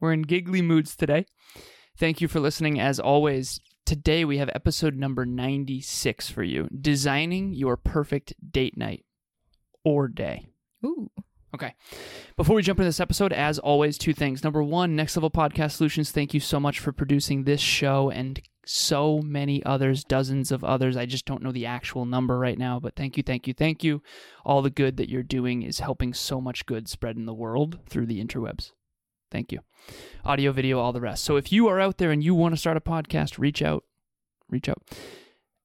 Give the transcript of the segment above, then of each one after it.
we're in giggly moods today. Thank you for listening as always. Today we have episode number 96 for you Designing Your Perfect Date Night or Day. Ooh. Okay. Before we jump into this episode, as always, two things. Number one, Next Level Podcast Solutions, thank you so much for producing this show and so many others, dozens of others. I just don't know the actual number right now, but thank you, thank you, thank you. All the good that you're doing is helping so much good spread in the world through the interwebs. Thank you. Audio, video, all the rest. So if you are out there and you want to start a podcast, reach out. Reach out.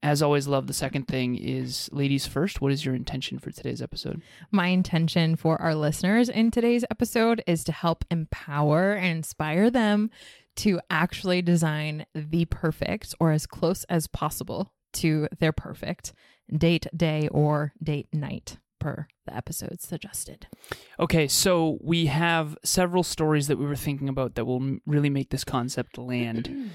As always, love the second thing is ladies first. What is your intention for today's episode? My intention for our listeners in today's episode is to help empower and inspire them to actually design the perfect or as close as possible to their perfect date, day, or date night per the episodes suggested. Okay, so we have several stories that we were thinking about that will really make this concept land.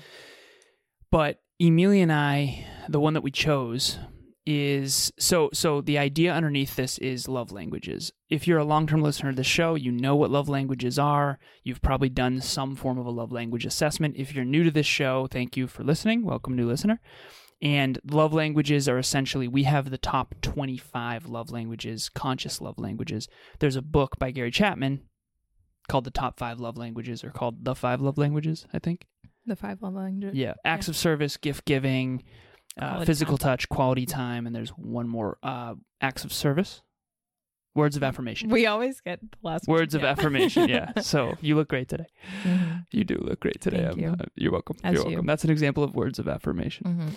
but Emilia and I, the one that we chose is so so the idea underneath this is love languages. If you're a long-term listener to the show, you know what love languages are. You've probably done some form of a love language assessment. If you're new to this show, thank you for listening. Welcome new listener. And love languages are essentially, we have the top 25 love languages, conscious love languages. There's a book by Gary Chapman called The Top Five Love Languages, or called The Five Love Languages, I think. The five love languages? Yeah. Acts yeah. of service, gift giving, uh, physical time. touch, quality time, and there's one more uh, acts of service. Words of affirmation. We always get the last words of affirmation. Yeah. So you look great today. Mm-hmm. You do look great today. Thank you. Uh, you're welcome. As you're welcome. You. That's an example of words of affirmation. Mm-hmm.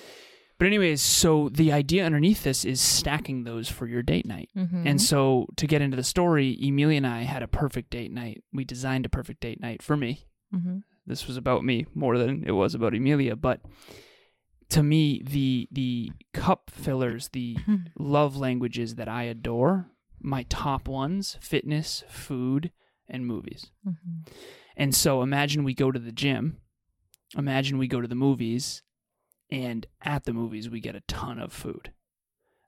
But anyways, so the idea underneath this is stacking those for your date night. Mm-hmm. And so to get into the story, Emilia and I had a perfect date night. We designed a perfect date night for me. Mm-hmm. This was about me more than it was about Emilia, but to me the the cup fillers, the love languages that I adore, my top ones, fitness, food, and movies. Mm-hmm. And so imagine we go to the gym, imagine we go to the movies, and at the movies we get a ton of food.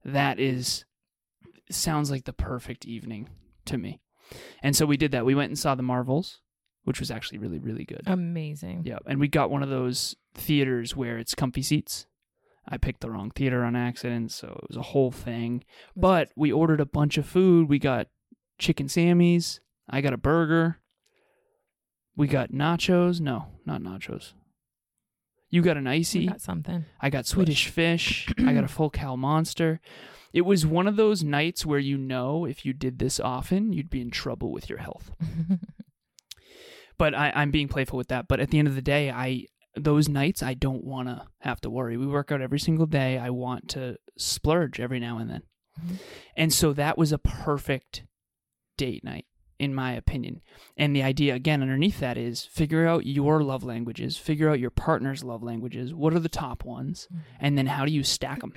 That is sounds like the perfect evening to me. And so we did that. We went and saw the Marvels, which was actually really really good. Amazing. Yeah, and we got one of those theaters where it's comfy seats. I picked the wrong theater on accident, so it was a whole thing. But we ordered a bunch of food. We got chicken sammies. I got a burger. We got nachos. No, not nachos. You got an ICEE. I got something. I got Swedish fish. I got a full cow monster. It was one of those nights where you know if you did this often, you'd be in trouble with your health. but I, I'm being playful with that. But at the end of the day, I those nights I don't want to have to worry. We work out every single day. I want to splurge every now and then. Mm-hmm. And so that was a perfect date night in my opinion. And the idea, again, underneath that is figure out your love languages, figure out your partner's love languages. What are the top ones? Mm-hmm. And then how do you stack them?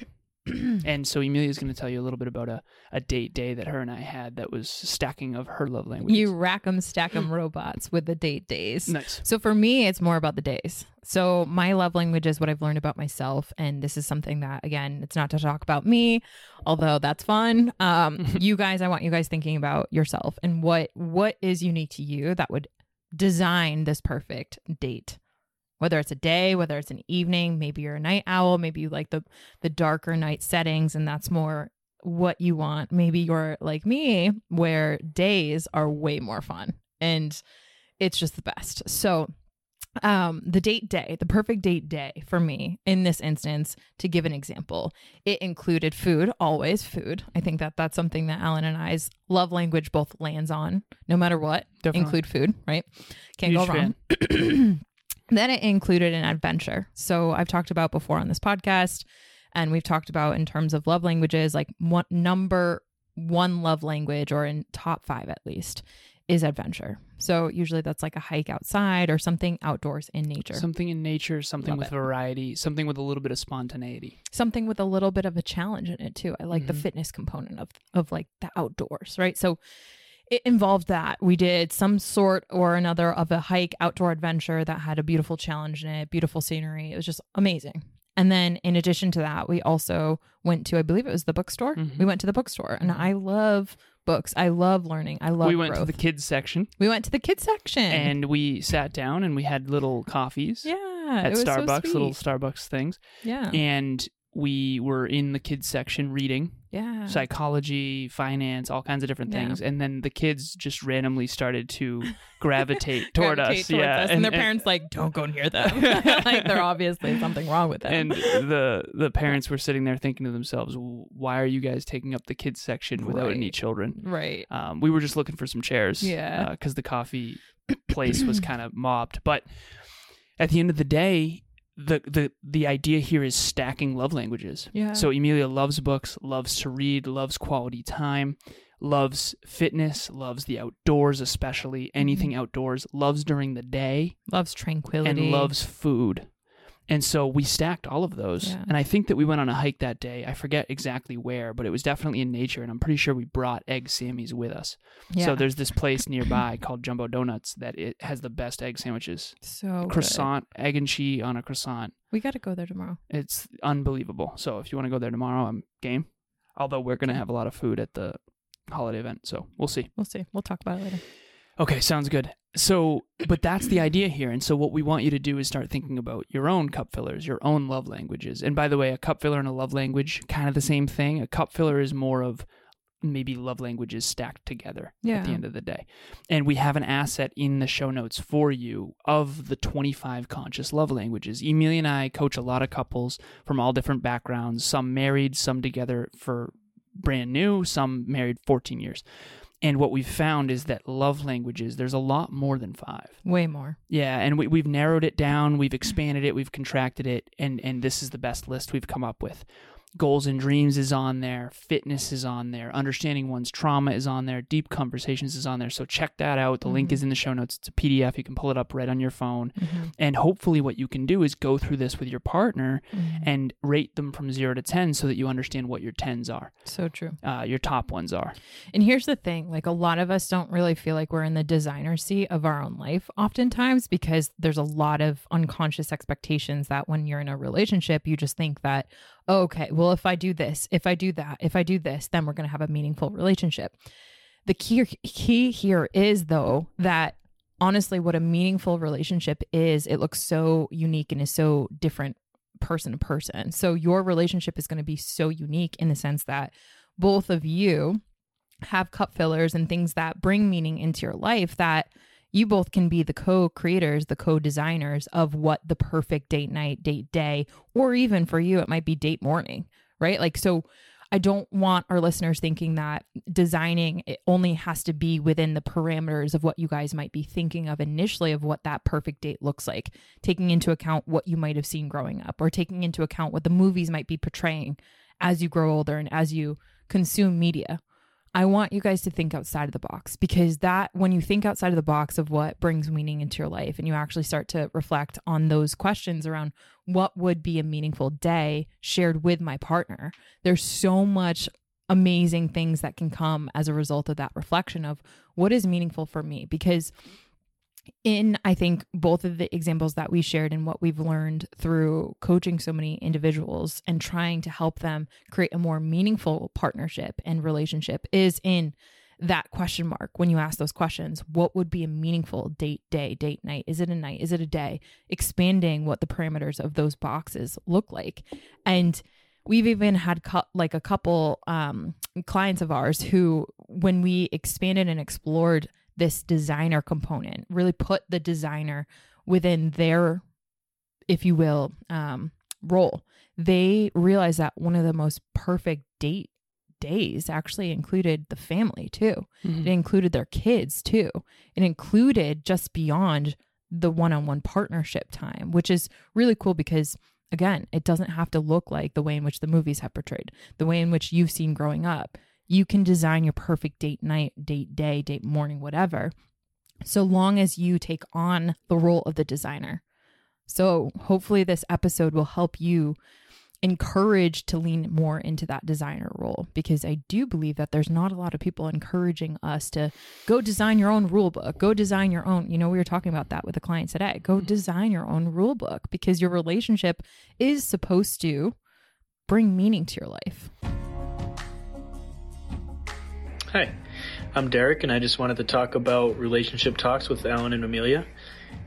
and so Emilia is going to tell you a little bit about a, a date day that her and I had that was stacking of her love languages. You rack 'em, stack 'em robots with the date days. Nice. So for me, it's more about the days. So my love language is what I've learned about myself, and this is something that again, it's not to talk about me, although that's fun. Um, you guys, I want you guys thinking about yourself and what what is unique to you that would design this perfect date whether it's a day whether it's an evening maybe you're a night owl maybe you like the the darker night settings and that's more what you want. Maybe you're like me where days are way more fun and it's just the best. So um the date day the perfect date day for me in this instance to give an example it included food always food. I think that that's something that alan and i's love language both lands on no matter what Definitely. include food right? Can't Huge go wrong then it included an adventure so i've talked about before on this podcast and we've talked about in terms of love languages like what number one love language or in top five at least is adventure. So usually that's like a hike outside or something outdoors in nature. Something in nature, something Love with it. variety, something with a little bit of spontaneity. something with a little bit of a challenge in it too. I like the Mhm. fitness component of of like the outdoors, right? So it involved that. We did some sort or another of a hike outdoor adventure that had a beautiful challenge in it, beautiful scenery. It was just amazing. And then in addition to that, we also went to I believe it was the bookstore. Mhm. We went to the bookstore and Mhm. I love books. I love learning. I love we went growth. to the kids section we went to the kids section. and we sat down and we had little coffees yeah, at was so Starbucks, little. Starbucks things. Yeah. And we were in the kids section reading yeah. psychology, finance, all kinds of different Yeah. things. And then the kids just randomly started to gravitate toward gravitate us. yeah. us. And, their parents like, don't go near them. like they're obviously something wrong with them. and the the parents were sitting there thinking to themselves, "Why are you guys taking up the kids section without any children?" right. Um, we were just looking for some chairs, Yeah. because the coffee place was kind of mobbed. But at the end of the day, the the the idea here is stacking love languages. Yeah. So Emilia loves books, loves to read, loves quality time, loves fitness, loves the outdoors, especially anything mm-hmm. outdoors, loves during the day, loves tranquility. and loves food. And so we stacked all of those. Yeah. And I think that we went on a hike that day. I forget exactly where, but it was definitely in nature. And I'm pretty sure we brought Egg Sammys with us. yeah. So there's this place nearby called Jumbo Donuts that it has the best egg sandwiches. so good. croissant, egg and cheese on a croissant. We got to go there tomorrow. It's unbelievable. So if you want to go there tomorrow, I'm game. Although we're going to have a lot of food at the holiday event. So we'll see. We'll see. We'll talk about it later. Okay, sounds good. So, but that's the idea here. And so, what we want you to do is start thinking about your own cup fillers, your own love languages. And by the way, a cup filler and a love language, kind of the same thing. A cup filler is more of maybe love languages stacked together Yeah. at the end of the day. And we have an asset in the show notes for you of the 25 conscious love languages. Emilia and I coach a lot of couples from all different backgrounds, some married, some together for brand new, some married 14 years. And what we've found is that love languages, there's a lot more than five. Way more. Yeah, and we, we've narrowed it down, we've mm-hmm. expanded it, we've contracted it, and, and this is the best list we've come up with. Goals and dreams is on there, fitness is on there, understanding one's trauma is on there, deep conversations is on there. So check that out. The link Mhm. is in the show notes. It's a PDF. You can pull it up right on your phone. Mhm. And hopefully, what you can do is go through this with your partner Mhm. and rate them from zero to 10 so that you understand what your 10s are, So true. uh, your top ones are. And here's the thing like, a lot of us don't really feel like we're in the designer seat of our own life oftentimes because there's a lot of unconscious expectations that when you're in a relationship, you just think that, okay, well, if I do this, if I do that, if I do this, then we're going to have a meaningful relationship. The key, key here is, though, that honestly, what a meaningful relationship is, it looks so unique and is so different person to person. So your relationship is going to be so unique in the sense that both of you have cup fillers and things that bring meaning into your life that you both can be the co-creators, the co-designers of what the perfect date night, date day, or even for you it might be date morning, right? Like so I don't want our listeners thinking that designing it only has to be within the parameters of what you guys might be thinking of initially of what that perfect date looks like, taking into account what you might have seen growing up or taking into account what the movies might be portraying as you grow older and as you consume media. I want you guys to think outside of the box because that, when you think outside of the box of what brings meaning into your life and you actually start to reflect on those questions around what would be a meaningful day shared with my partner, there's so much amazing things that can come as a result of that reflection of what is meaningful for me. Because in I think both of the examples that we shared and what we've learned through coaching so many individuals and trying to help them create a more meaningful partnership and relationship is in that question mark. When you ask those questions what would be a meaningful date day date night? Is it a night? Is it a day? Expanding what the parameters of those boxes look like. And we've even had like a couple um, clients of ours who when we expanded and explored this designer component really put the designer within their, if you will, um, role, they realized that one of the most perfect date days actually included the family too. Mm-hmm. It included their kids too. It included just beyond the one on one partnership time, which is really cool because, again, it doesn't have to look like the way in which the movies have portrayed, the way in which you've seen growing up. You can design your perfect date night, date day, date morning, whatever, so long as you take on the role of the designer. So, hopefully, this episode will help you encouraged to lean more into that designer role because I do believe that there's not a lot of people encouraging us to go design your own rule book, go design your own. You know, we were talking about that with a client today. Go mm-hmm. design your own rule book because your relationship is supposed to bring meaning to your life. Hi, I'm Derek, and I just wanted to talk about relationship talks with Alan and Emilia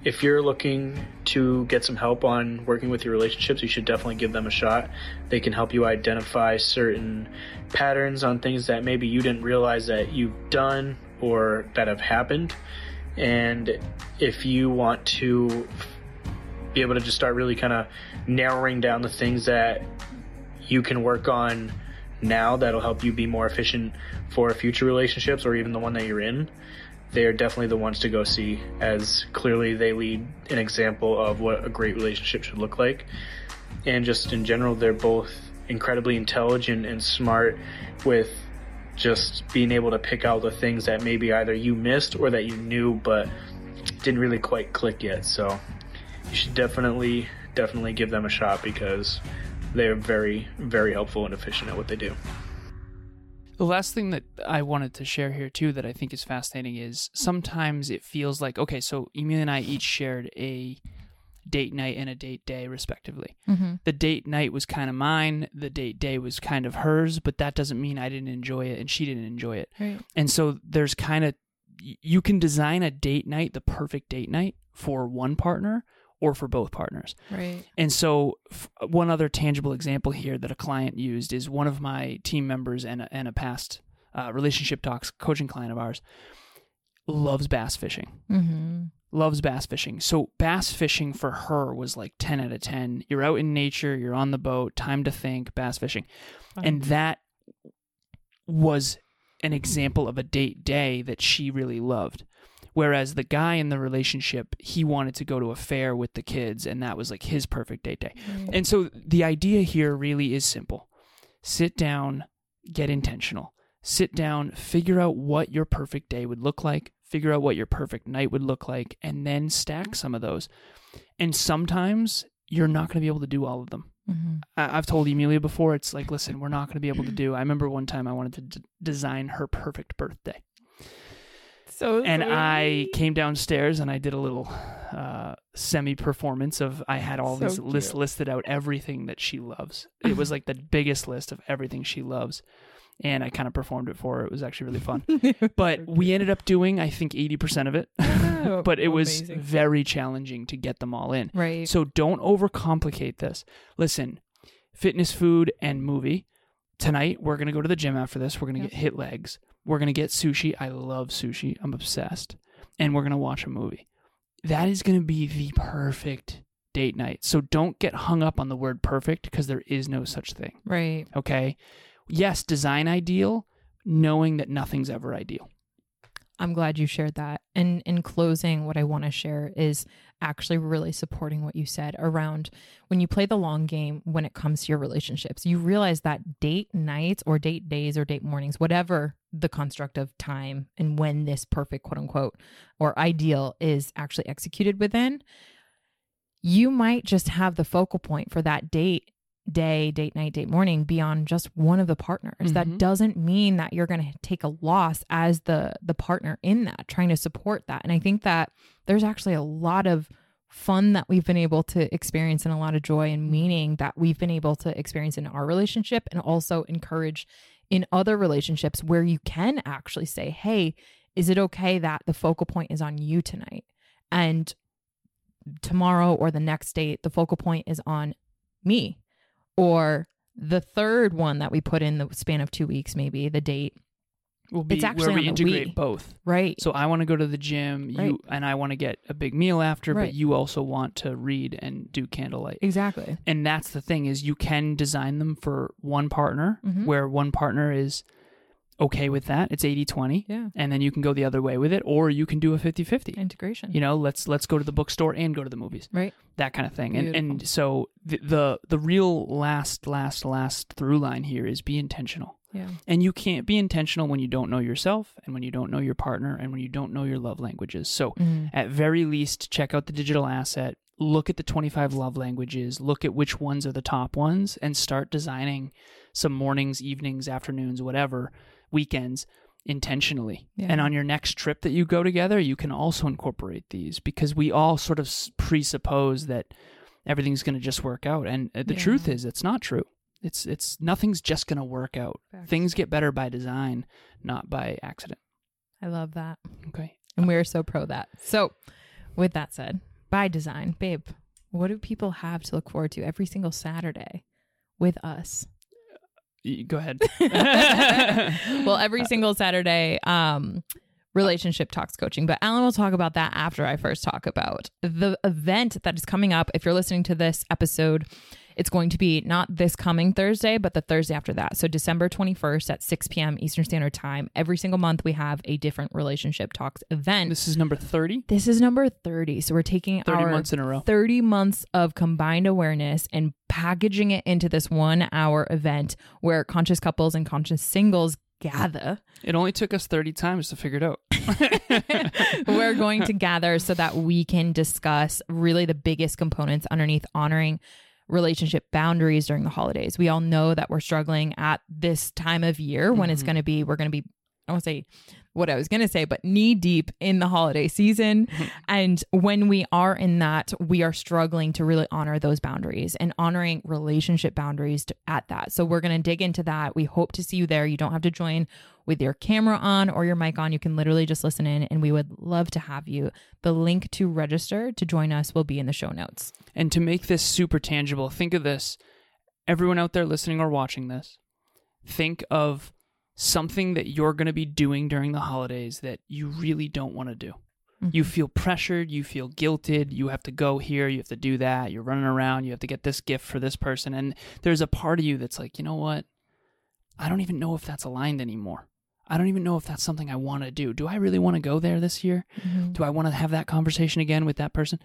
if you're looking to get some help on working with your relationships, you should definitely give them a shot. They can help you identify certain patterns on things that maybe you didn't realize that you've done or that have happened. And if you want to be able to just start really kind of narrowing down the things that you can work on now that'll help you be more efficient for future relationships or even the one that you're in, they are definitely the ones to go see, as clearly they lead an example of what a great relationship should look like. And just in general, they're both incredibly intelligent and smart with just being able to pick out the things that maybe either you missed or that you knew but didn't really quite click yet. So you should definitely, definitely give them a shot because they're very, very helpful and efficient at what they do. The last thing that I wanted to share here too that I think is fascinating is sometimes it feels like okay, so Emilia and I each shared a date night and a date day respectively. Mm-hmm. The date night was kind of mine, the date day was kind of hers, but that doesn't mean I didn't enjoy it and she didn't enjoy it. Right. And so there's kind of you can design a date night, the perfect date night for one partner, or for both partners. Right. And so, f- one other tangible example here that a client used is one of my team members and a, and a past uh, relationship talks coaching client of ours loves bass fishing. Mm-hmm. Loves bass fishing. So, bass fishing for her was like 10 out of 10. You're out in nature, you're on the boat, time to think, bass fishing. And that was an example of a date day that she really loved. Whereas the guy in the relationship, he wanted to go to a fair with the kids, and that was like his perfect date day. Mm. And so the idea here really is simple sit down, get intentional. Sit down, figure out what your perfect day would look like, figure out what your perfect night would look like, and then stack some of those. And sometimes you're not going to be able to do all of them. Mm-hmm. I- have told Emilia before, it's like, listen, we're not going to be able to do. I remember one time I wanted to d- design her perfect birthday so and I came downstairs and I did a little uh, semi performance of I had all so these lists listed out everything that she loves. It was like the biggest list of everything she loves. And I kind of performed it for her. It was actually really fun. but we ended up doing, I think, 80% of it. Oh, but it was amazing. very challenging to get them all in. Right. So don't overcomplicate this. Listen, fitness, food, and movie. Tonight, we're going to go to the gym after this. We're going to yep. get hit legs. We're going to get sushi. I love sushi. I'm obsessed. And we're going to watch a movie. That is going to be the perfect date night. So don't get hung up on the word perfect because there is no such thing. Right. Okay. Yes, design ideal, knowing that nothing's ever ideal. I'm glad you shared that. And in closing, what I want to share is actually really supporting what you said around when you play the long game when it comes to your relationships. You realize that date nights or date days or date mornings, whatever the construct of time and when this perfect quote unquote or ideal is actually executed within, you might just have the focal point for that date day, date night, date morning beyond just one of the partners. Mm-hmm. That doesn't mean that you're going to take a loss as the the partner in that, trying to support that. And I think that there's actually a lot of fun that we've been able to experience and a lot of joy and meaning that we've been able to experience in our relationship and also encourage in other relationships where you can actually say, "Hey, is it okay that the focal point is on you tonight?" And tomorrow or the next date, the focal point is on me or the third one that we put in the span of two weeks, maybe the date, will be It's actually where we integrate we. both. Right. So I want to go to the gym, Right. you and I want to get a big meal after, Right. but you also want to read and do candlelight. exactly. And that's the thing is you can design them for one partner Mhm. where one partner is okay with that. It's 80/20 Yeah. and then you can go the other way with it or you can do a 50/50. Integration. You know, let's let's go to the bookstore and go to the movies. Right. That kind of thing. And and so the, the the real last last last through line here is be intentional. Yeah. And you can't be intentional when you don't know yourself and when you don't know your partner and when you don't know your love languages. So, Mhm. at very least, check out the digital asset, look at the 25 love languages, look at which ones are the top ones, and start designing some mornings, evenings, afternoons, whatever, weekends intentionally. Yeah. And on your next trip that you go together, you can also incorporate these because we all sort of presuppose that everything's going to just work out. And uh, the Yeah. truth is, it's not true. It's it's nothing's just going to work out. Facts. Things get better by design, not by accident. I love that. Okay. And we're so pro that. So, with that said, by design, babe, what do people have to look forward to every single Saturday with us? Go ahead. well, every single Saturday, um, relationship talks coaching. But Alan will talk about that after I first talk about the event that is coming up. If you're listening to this episode, it's going to be not this coming Thursday, but the Thursday after that. So December 21st at 6 p.m. Eastern Standard Time. Every single month, we have a different relationship talks event. this is number 30. This is number 30. So we're taking 30 our months in a row. 30 months of combined awareness and packaging it into this one hour event where conscious couples and conscious singles gather. It only took us 30 times to figure it out. We're going to gather so that we can discuss really the biggest components underneath honoring relationship boundaries during the holidays. We all know that we're struggling at this time of year when it's Mhm. going to be, we're going to be, I won't say what I was going to say, but knee deep in the holiday season. and when we are in that, we are struggling to really honor those boundaries and honoring relationship boundaries to, at that. So we're going to dig into that. We hope to see you there. You don't have to join with your camera on or your mic on. You can literally just listen in, and we would love to have you. The link to register to join us will be in the show notes. And to make this super tangible, think of this. Everyone out there listening or watching this, think of something that you're going to be doing during the holidays that you really don't want to do. You feel pressured, you feel guilted, you have to go here, you have to do that, you're running around, you have to get this gift for this person. And there's a part of you that's like, you know what? I don't even know if that's aligned anymore. I don't even know if that's something I want to do. Do I really want to go there this year? Mhm. Do I want to have that conversation again with that person?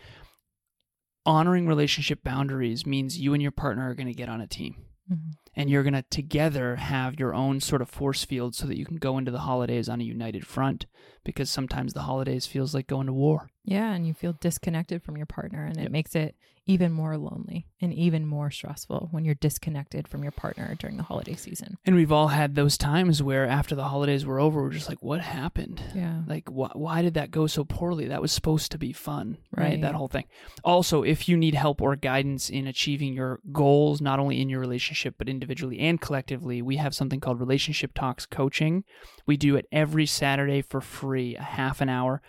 Honoring relationship boundaries means you and your partner are going to get on a team Mhm. and you're going to together have your own sort of force field so that you can go into the holidays on a united front because sometimes the holidays feels like going to war. Yeah, and you feel disconnected from your partner, and it Yep. makes it even more lonely and even more stressful when you're disconnected from your partner during the holiday season. And we've all had those times where after the holidays were over, we're just like, what happened? Yeah. Like, wh- why did that go so poorly? That was supposed to be fun, right? Right. That whole thing. Also, if you need help or guidance in achieving your goals, not only in your relationship, but individually and collectively, we have something called Relationship Talks Coaching. We do it every Saturday for free, a half an hour.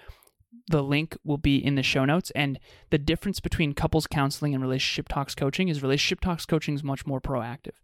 The link will be in the show notes. And the difference between couples counseling and relationship talks coaching is relationship talks coaching is much more proactive.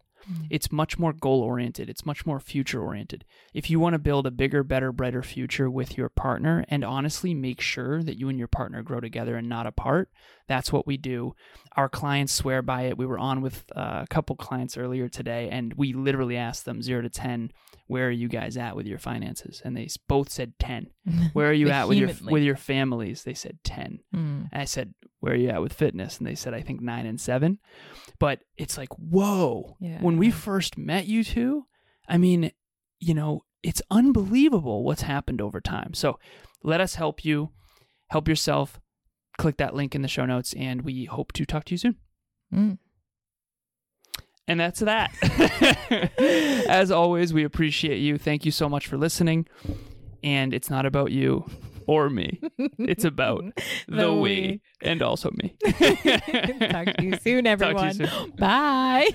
It's much more goal oriented. It's much more future oriented. If you want to build a bigger, better, brighter future with your partner and honestly make sure that you and your partner grow together and not apart, that's what we do. Our clients swear by it. We were on with uh, a couple clients earlier today and we literally asked them 0 to 10, where are you guys at with your finances? And they both said 10. Where are you at with your with your families? They said 10. Mm. And I said, Where are you at with fitness? And they said, I think nine and seven. But it's like, whoa. Yeah. When we first met you two, I mean, you know, it's unbelievable what's happened over time. So let us help you, help yourself. Click that link in the show notes, and we hope to talk to you soon. Mm. And that's that. As always, we appreciate you. Thank you so much for listening. And it's not about you or me, it's about the, The we we. and also me. Talk to you soon, to you everyone. soon. Bye.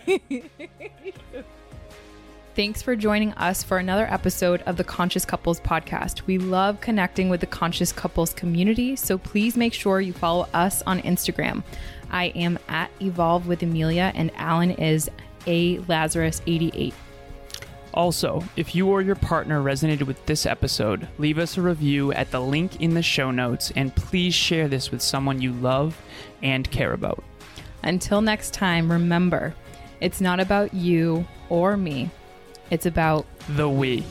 Thanks for joining us for another episode of the Conscious Couples podcast. We love connecting with the Conscious Couples community, so please make sure you follow us on Instagram. I am at Evolve with Emilia, and Alan is a Lazaros 88. Also, if you or your partner resonated with this episode, leave us a review at the link in the show notes and please share this with someone you love and care about. Until next time, remember, it's not about you or me, it's about the we.